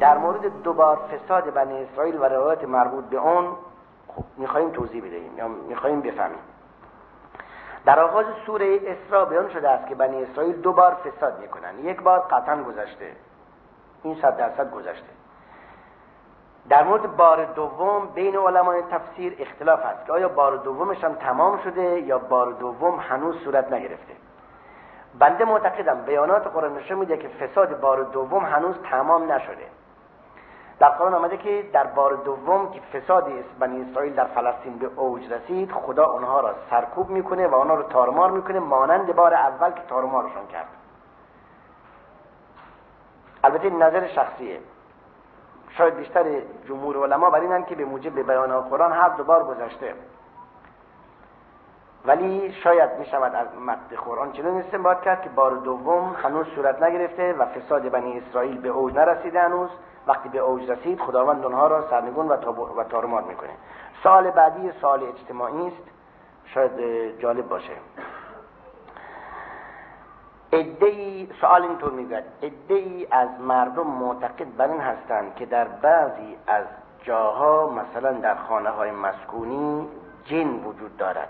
در مورد دوبار فساد بنی اسرائیل و روایت مربوط به اون خب می‌خوایم توضیح بدهیم یا می‌خوایم بفهمیم. در آغاز سوره اسراء بیان شده است که بنی اسرائیل دو بار فساد می‌کنن. یک بار قطعا گذشته. این صد درصد گذشته. در مورد بار دوم بین علمای تفسیر اختلاف است که آیا بار دومش هم تمام شده یا بار دوم هنوز صورت نگرفته؟ بنده معتقدم بیانات قرآن نشون میده که فساد بار دوم هنوز تمام نشده. در قرآن آمده که در بار دوم که فساد بنی اسرائیل در فلسطین به اوج رسید خدا اونها را سرکوب می‌کنه و آنها را تارمار می‌کنه مانند بار اول که تارمارشان کرد. البته نظر شخصیه. شاید بیشتر جمهور علما بر اینن که به موجب بیان قرآن هر دوبار گذشته ولی شاید می شود از متن قرآن چنین استنباط کرد که بار دوم هنوز صورت نگرفته و فساد بنی اسرائیل به اوج نرسیده هنوز. وقتی به اوج رسید خداوند اونها را سرنگون و تارمار می‌کنه. سال بعدی سال اجتماعی است. شاید جالب باشه. ادهی سوال اینطور می‌گوید. ادهی از مردم معتقد بر این هستند که در بعضی از جاها مثلا در خانه های مسکونی جن وجود دارد.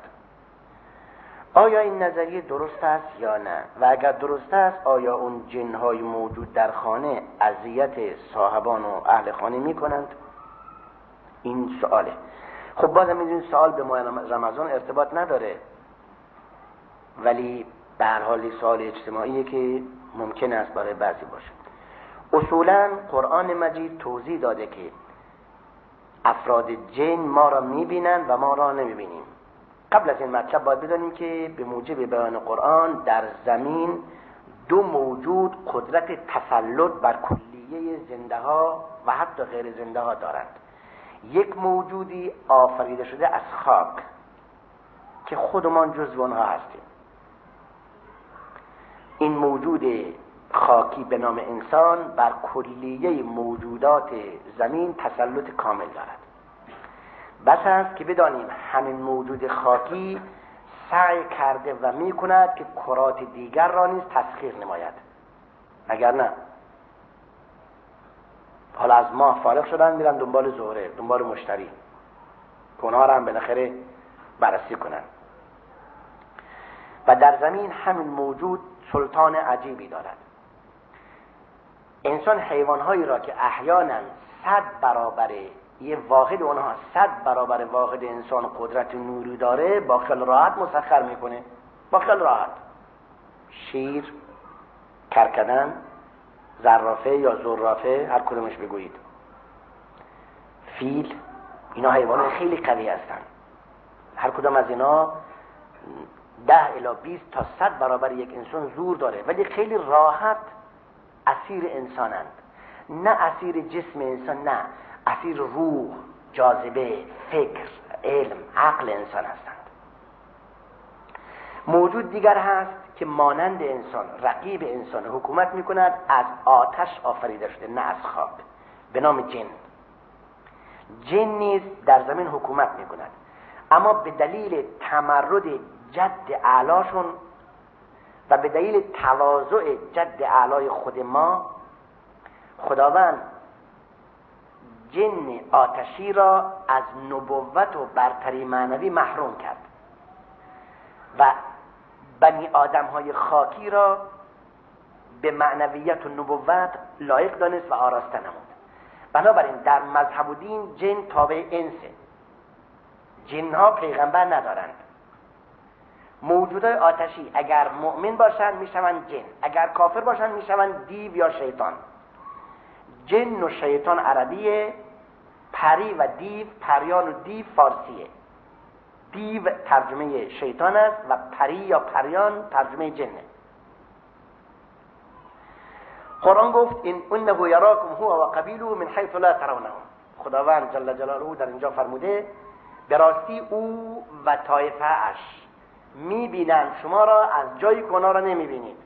آیا این نظریه درست است یا نه؟ و اگر درست است آیا اون جنهای موجود در خانه اذیت صاحبان و اهل خانه می کنند این سواله خب بازم این سوال به ماه رمضان ارتباط نداره. ولی به هر حال سوال اجتماعی که ممکن است برای بعضی باشه. اصولا قرآن مجید توضیح داده که افراد جن ما را می‌بینند و ما را نمی‌بینیم. قبل از این مطلب باید بدانیم که به موجب بیان قرآن در زمین دو موجود قدرت تسلط بر کلیه زنده ها و حتی غیر زنده ها دارند. یک موجودی آفریده شده از خاک که خودمان جزو آنها هستیم. این موجود خاکی به نام انسان بر کلیه موجودات زمین تسلط کامل دارد. بس است که بدانیم همین موجود خاکی سعی کرده و می کند که کرات دیگر را نیز تسخیر نماید. اگر نه. حالا از ماه فارغ شدن میرن دنبال زهره دنبال مشتری. کنها را هم بالاخره بررسی کنن. و در زمین همین موجود سلطان عجیبی دارد. انسان حیوانهایی را که احیانا صد برابر یه واحد اونها صد برابر واحد انسان قدرت نوری داره با خیال راحت مسخر می‌کنه. با خیال راحت. شیر کرکدن زرافه یا زرافه هر کدومش بگویید. فیل اینا حیوانات خیلی قوی هستن. هر کدوم از اینا ده الا 20 تا صد برابر یک انسان زور داره. ولی خیلی راحت اسیر انسانند. نه اسیر جسم انسان نه. اسیر روح جاذبه فکر علم عقل انسان هستند. موجود دیگر هست که مانند انسان رقیب انسان حکومت می کند از آتش آفریده شده نه از خواب. به نام جن. جن نیز در زمین حکومت می کند اما به دلیل تمرد جد اعلاشون و به دلیل تواضع جد اعلای خود ما خداوند جن آتشی را از نبوت و برتری معنوی محروم کرد و بنی آدم های خاکی را به معنویت و نبوت لایق دانست و آراسته نمود. بنابراین در مذهب و دین جن تابع انسه جنها پیغمبر ندارند. موجودای آتشی اگر مؤمن باشند می‌شوند جن. اگر کافر باشند می‌شوند دیو یا شیطان. جن و شیطان عربیه پری و دیو پریان و دیو فارسیه. دیو ترجمه شیطان است و پری یا پریان ترجمه جنه. قرآن گفت این انه یراکم هو و قبیله من حیث لا ترونهم. خداوند جل جلاله در اینجا فرموده به او و طایفه اش می‌بینند شما را از جایی که را نمی‌بینید.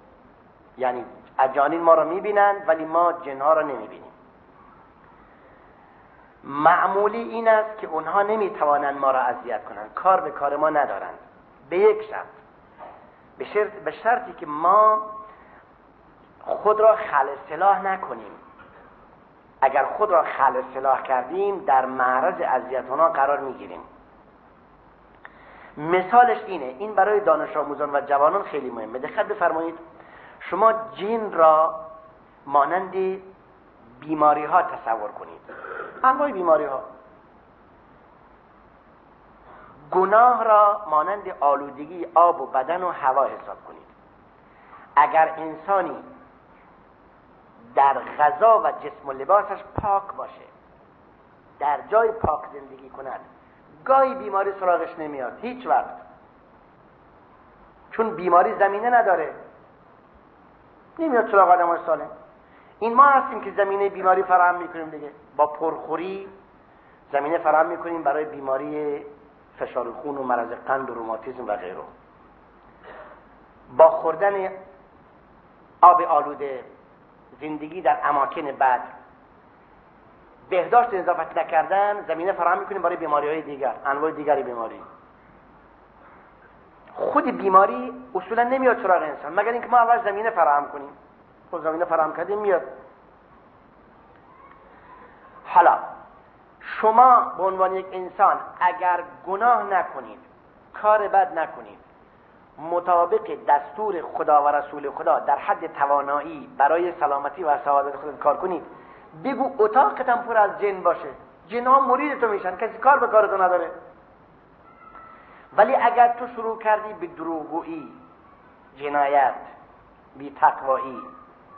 یعنی اجانین ما را می‌بینند ولی ما جنها را نمی‌بینیم. معمولی این است که اونها نمی‌توانند ما را اذیت کنند. کار به کار ما ندارند. به یک شرط. به, شرط به شرطی که ما خود را خل سلاح نکنیم. اگر خود را خل سلاح کردیم در معرض اذیت قرار می‌گیریم. مثالش اینه. این برای دانش آموزان و جوانان خیلی مهمه. دقت بفرمایید. شما جین را مانند بیماری ها تصور کنید. انواع بیماری ها گناه را مانند آلودگی آب و بدن و هوا حساب کنید. اگر انسانی در غذا و جسم و لباسش پاک باشه در جای پاک زندگی کند گاهی بیماری سراغش نمیاد هیچ وقت. چون بیماری زمینه نداره. نمیاد سراغ آدم سالم. این ما هستیم که زمینه بیماری فراهم می‌کنیم دیگه. با پرخوری زمینه فراهم می‌کنیم برای بیماری فشار خون و مرض قند و روماتیسم و غیره. با خوردن آب آلوده زندگی در اماکن بد بهداشت اضافت نکردن زمینه فراهم می‌کنیم برای بیماری های دیگر انواع دیگری بیماری. خود بیماری اصولا نمیاد سراغ انسان. مگر اینکه ما اول زمینه فراهم کنیم. خود زمینه فراهم کردیم میاد. حالا شما به عنوان یک انسان اگر گناه نکنید کار بد نکنید مطابق دستور خدا و رسول خدا در حد توانایی برای سلامتی و سعادت خودت کار کنید بگو اتاقتم پر از جن باشه. جن ها مرید تو میشن کسی کار به کارتو نداره. ولی اگر تو شروع کردی به دروغگویی جنایت بی تقوایی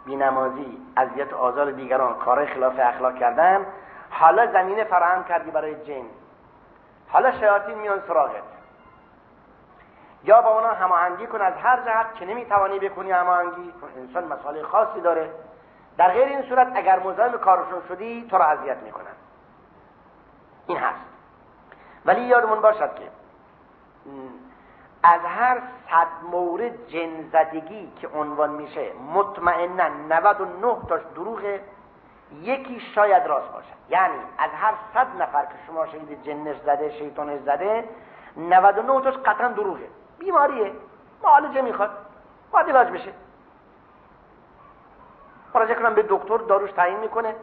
بی نمازی اذیت و آزار دیگران کار خلاف اخلاق کردن حالا زمینه فراهم کردی برای جن. حالا شیاطین میان سراغت. یا با اونا هماهنگی کن از هر جهت که نمی‌توانی بکنی هماهنگی چون انسان مسائل خاصی داره. در غیر این صورت اگر مزاحم کارشون شدی تو را اذیت می‌کنن. این هست. ولی یادمون باشد که از هر صد مورد جن زدگی که عنوان میشه مطمئنا 99 تاش دروغه یکی شاید راست باشه. یعنی از هر صد نفر که شما شهید جنش زده شیطانش زده 99 تاش قطعا دروغه. بیماریه. معالجه می‌خواد؟ باید علاج بشه. مراجعه کنم به دکتر داروش تعیین می‌کنه.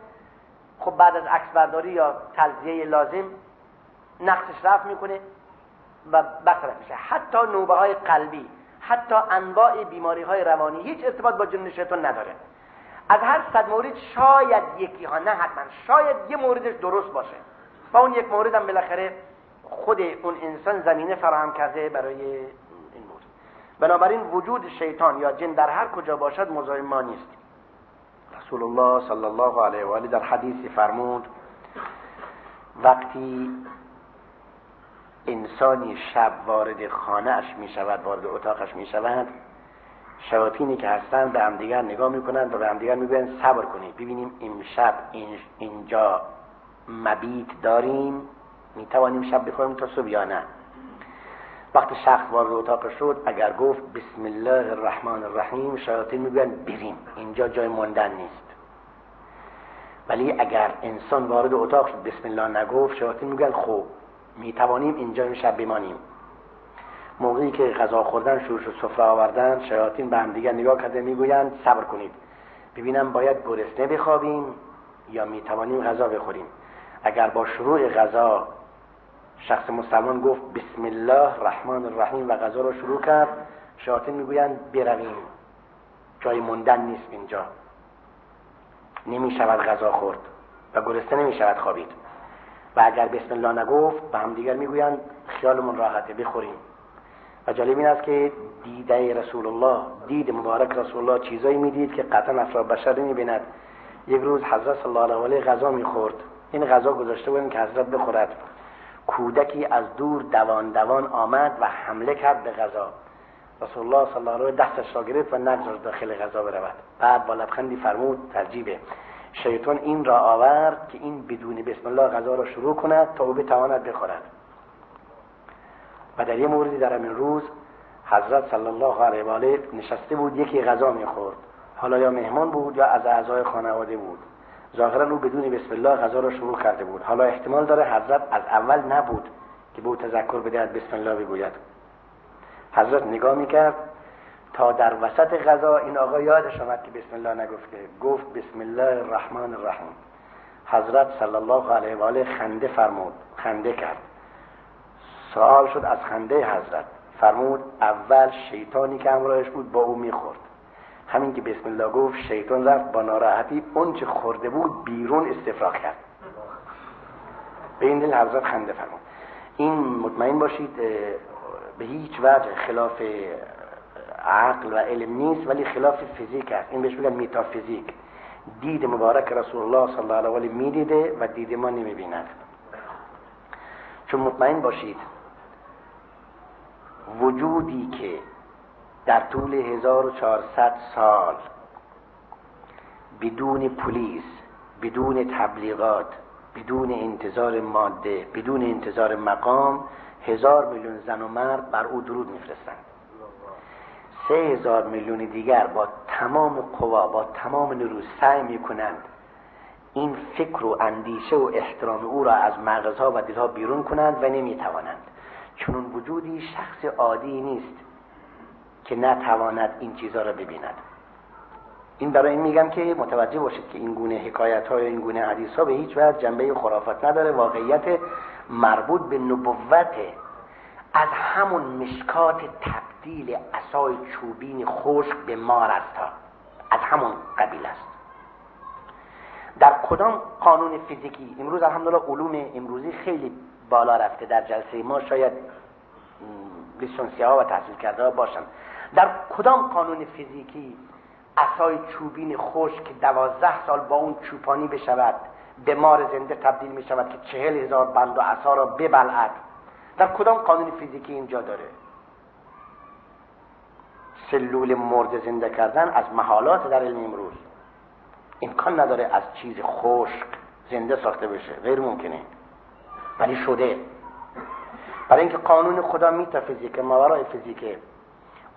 خب بعد از عکس برداری یا تلزیه لازم نقصش رفت می‌کنه. و برطرف میشه. حتی نوبه های قلبی حتی انواع بیماری های روانی هیچ ارتباط با جن شیطان نداره. از هر صد مورد شاید یکی ها نه حتما شاید یه موردش درست باشه. با اون یک مورد هم بالاخره خود اون انسان زمینه فراهم کرده برای این مورد. بنابراین وجود شیطان یا جن در هر کجا باشد مزاحم ما نیست. رسول الله صلی الله علیه و آله در حدیثی فرمود وقتی انسانی شب وارد خانه اش می شود وارد اتاقش می شود شیاطینی که هستن به همدیگر نگاه می‌کنند و به همدیگر می‌گویند صبر کنید. ببینیم امشب اینجا مبیت داریم؟ می‌توانیم شب بخوریم تا صبح یا نه؟ وقتی شخص وارد اتاق شد اگر گفت بسم الله الرحمن الرحیم. شیاطین می‌گویند بریم اینجا جای موندن نیست. ولی اگر انسان وارد اتاق شد بسم الله نگفت شیاطین میگن خب می‌توانیم اینجا امشب بمانیم. موقعی که غذا خوردن شروع شد سفره آوردن شیاطین به هم دیگر نگاه کرده می‌گویند صبر کنید. ببینم باید گرسنه بخوابیم یا می‌توانیم غذا بخوریم. اگر با شروع غذا شخص مسلمان گفت بسم الله الرحمن الرحیم و غذا را شروع کرد شیاطین می‌گویند برویم. جای موندن نیست اینجا. نمی شود غذا خورد و گرسنه نمی شود خوابید. و اگر بسم الله نگفت به هم دیگر می‌گویند خیالمون راحته بخوریم. و جالب این است که دیده رسول الله دید مبارک رسول الله چیزایی می‌دید که قطعا افراد بشر می‌بیند یک روز حضرت صلی الله علیه غذا می‌خورد. این غذا گذاشته بودن که حضرت بخورد. کودکی از دور دوان دوان آمد و حمله کرد به غذا. رسول الله صلی الله علیه دستش را گرفت و نگذاشت داخل غذا برود. بعد با لبخندی فرمود ترجیبه. شیطان این را آورد که این بدون بسم الله غذا را شروع کند تا او بتواند بخورد. و در یه موردی در همین روز حضرت صلی الله علیه و آله نشسته بود یکی غذا می‌خورد. حالا یا مهمان بود یا از اعضای خانواده بود. ظاهرا او بدون بسم الله غذا را شروع کرده بود. حالا احتمال داره حضرت از اول نبود که به او تذکر بدهد بسم الله بگوید. حضرت نگاه می‌کرد تا در وسط غذا این آقا یادش آمد که بسم الله نگفته. گفت بسم الله الرحمن الرحیم. حضرت صلی الله علیه و آله خنده فرمود خنده کرد. سوال شد از خنده حضرت. فرمود اول شیطانی که همراهش بود با او می‌خورد. همین که بسم الله گفت شیطان رفت با ناراحتی اون چه خورده بود بیرون استفراغ کرد. به این دل حضرت خنده فرمود. این مطمئن باشید به هیچ وجه خلاف عقل و علم نیست ولی خلاف فیزیک است. این بهش میگن میتافیزیک. دید مبارک رسول الله صلی الله علیه و آله می‌دیده و دید ما نمی‌بیند. چون مطمئن باشید وجودی که در طول 1400 سال بدون پلیس بدون تبلیغات بدون انتظار ماده بدون انتظار مقام هزار میلیون زن و مرد بر او درود میفرستند. سه هزار میلیون دیگر با تمام قوا با تمام نیرو سعی می‌کنند این فکر و اندیشه و احترام او را از مغزها و دلها بیرون کنند و نمی‌توانند. چون اون وجودی شخص عادی نیست که نتواند این چیزها را ببیند. این برای این میگم که متوجه باشید که این گونه حکایت ها یا این گونه حدیث ها به هیچ وجه جنبه خرافت نداره. واقعیت مربوط به نبوت از همون مشکات تبدیل اسای چوبین خشک به مار است از همون قبیل است. در کدام قانون فیزیکی؟ امروز الحمدلله علوم امروزی خیلی بالا رفته. در جلسه ما شاید لیسانسیه ها و تحصیل کرده باشن. در کدام قانون فیزیکی اسای چوبین خشک دوازده سال با اون چوپانی بشود به مار زنده تبدیل می شود که چهل هزار بند و اصا را ببلعد؟ در کدام قانون فیزیکی اینجا داره؟ سلول مرد زنده کردن از محالات در علم امروز. امکان نداره از چیز خشک زنده ساخته بشه. غیر ممکنه. ولی شده. برای اینکه قانون خدا میتافیزیک ماورای فیزیکه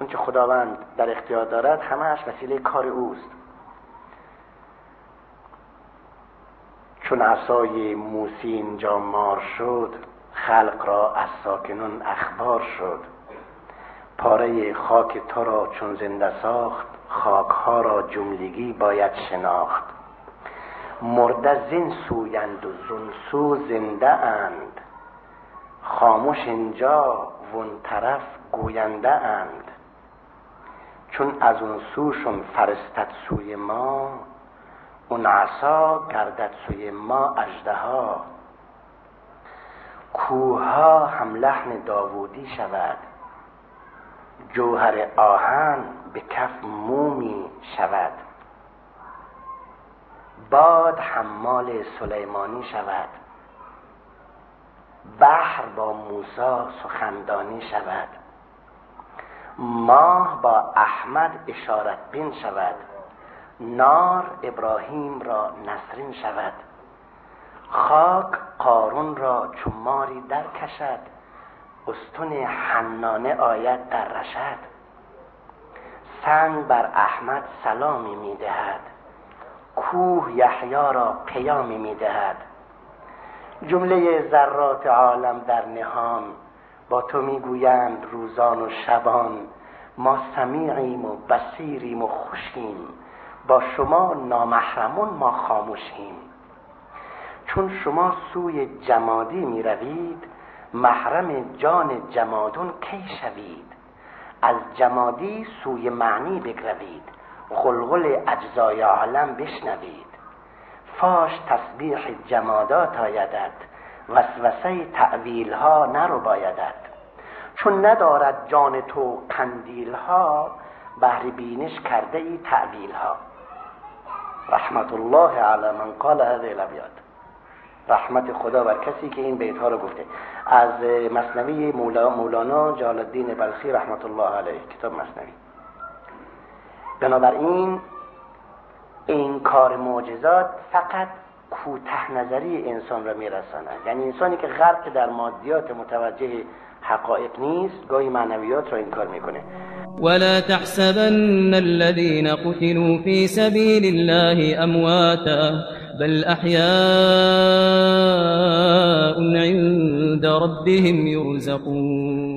اون چه خداوند در اختیار دارد همهش وسیله کار اوست. چون عصای موسی اینجا مار شد خلق را از ساکنون اخبار شد. پاره خاک تو را چون زنده ساخت خاکها را جملگی باید شناخت. مرده زین سویند و زنسو زنده اند. خاموش اینجا ون طرف گوینده اند. چون از اون سوشون فرستد سوی ما اون عصا گردد سوی ما اجده کوها هم لحن داوودی شود. جوهر آهن به کف مومی شود. باد حمال سلیمانی شود. بحر با موسا سخندانی شود. ماه با احمد اشارت بین شود. نار ابراهیم را نسرین شود. خاک قارون را چماری در کشد. استون حنانه آید در رشد. سنگ بر احمد سلامی می‌دهد کوه یحیی را پیامی می‌دهد جمله ذرات عالم در نهان. با تو می‌گویند روزان و شبان. ما سمیعیم و بسیریم و خوشیم با شما نامحرمون ما خاموشیم. چون شما سوی جمادی می روید محرم جان جمادون کی شوید؟ از جمادی سوی معنی بگروید غلغل اجزای عالم بشنوید. فاش تسبیح جمادات آیدد وسوسه تعویل ها نرو بایدد چون ندارد جان تو قندیل ها بهر بینش کرده ای تعویل ها رحمت الله علی من قال هذه الابیات رحمت خدا بر کسی که این بیت ها رو گفته. از مصنوی مولا مولانا جلال الدین بلخی رحمت الله علیه کتاب مصنوی. بنابراین این کار معجزات فقط کوته نظری انسان را میرساند. یعنی انسانی که غرق در مادیات متوجه حقایق نیست گاهی معنویات را انکار می‌کنه. ولا تحسبن الذين قتلوا في سبيل الله أمواتا بل أحياء عند ربهم يرزقون.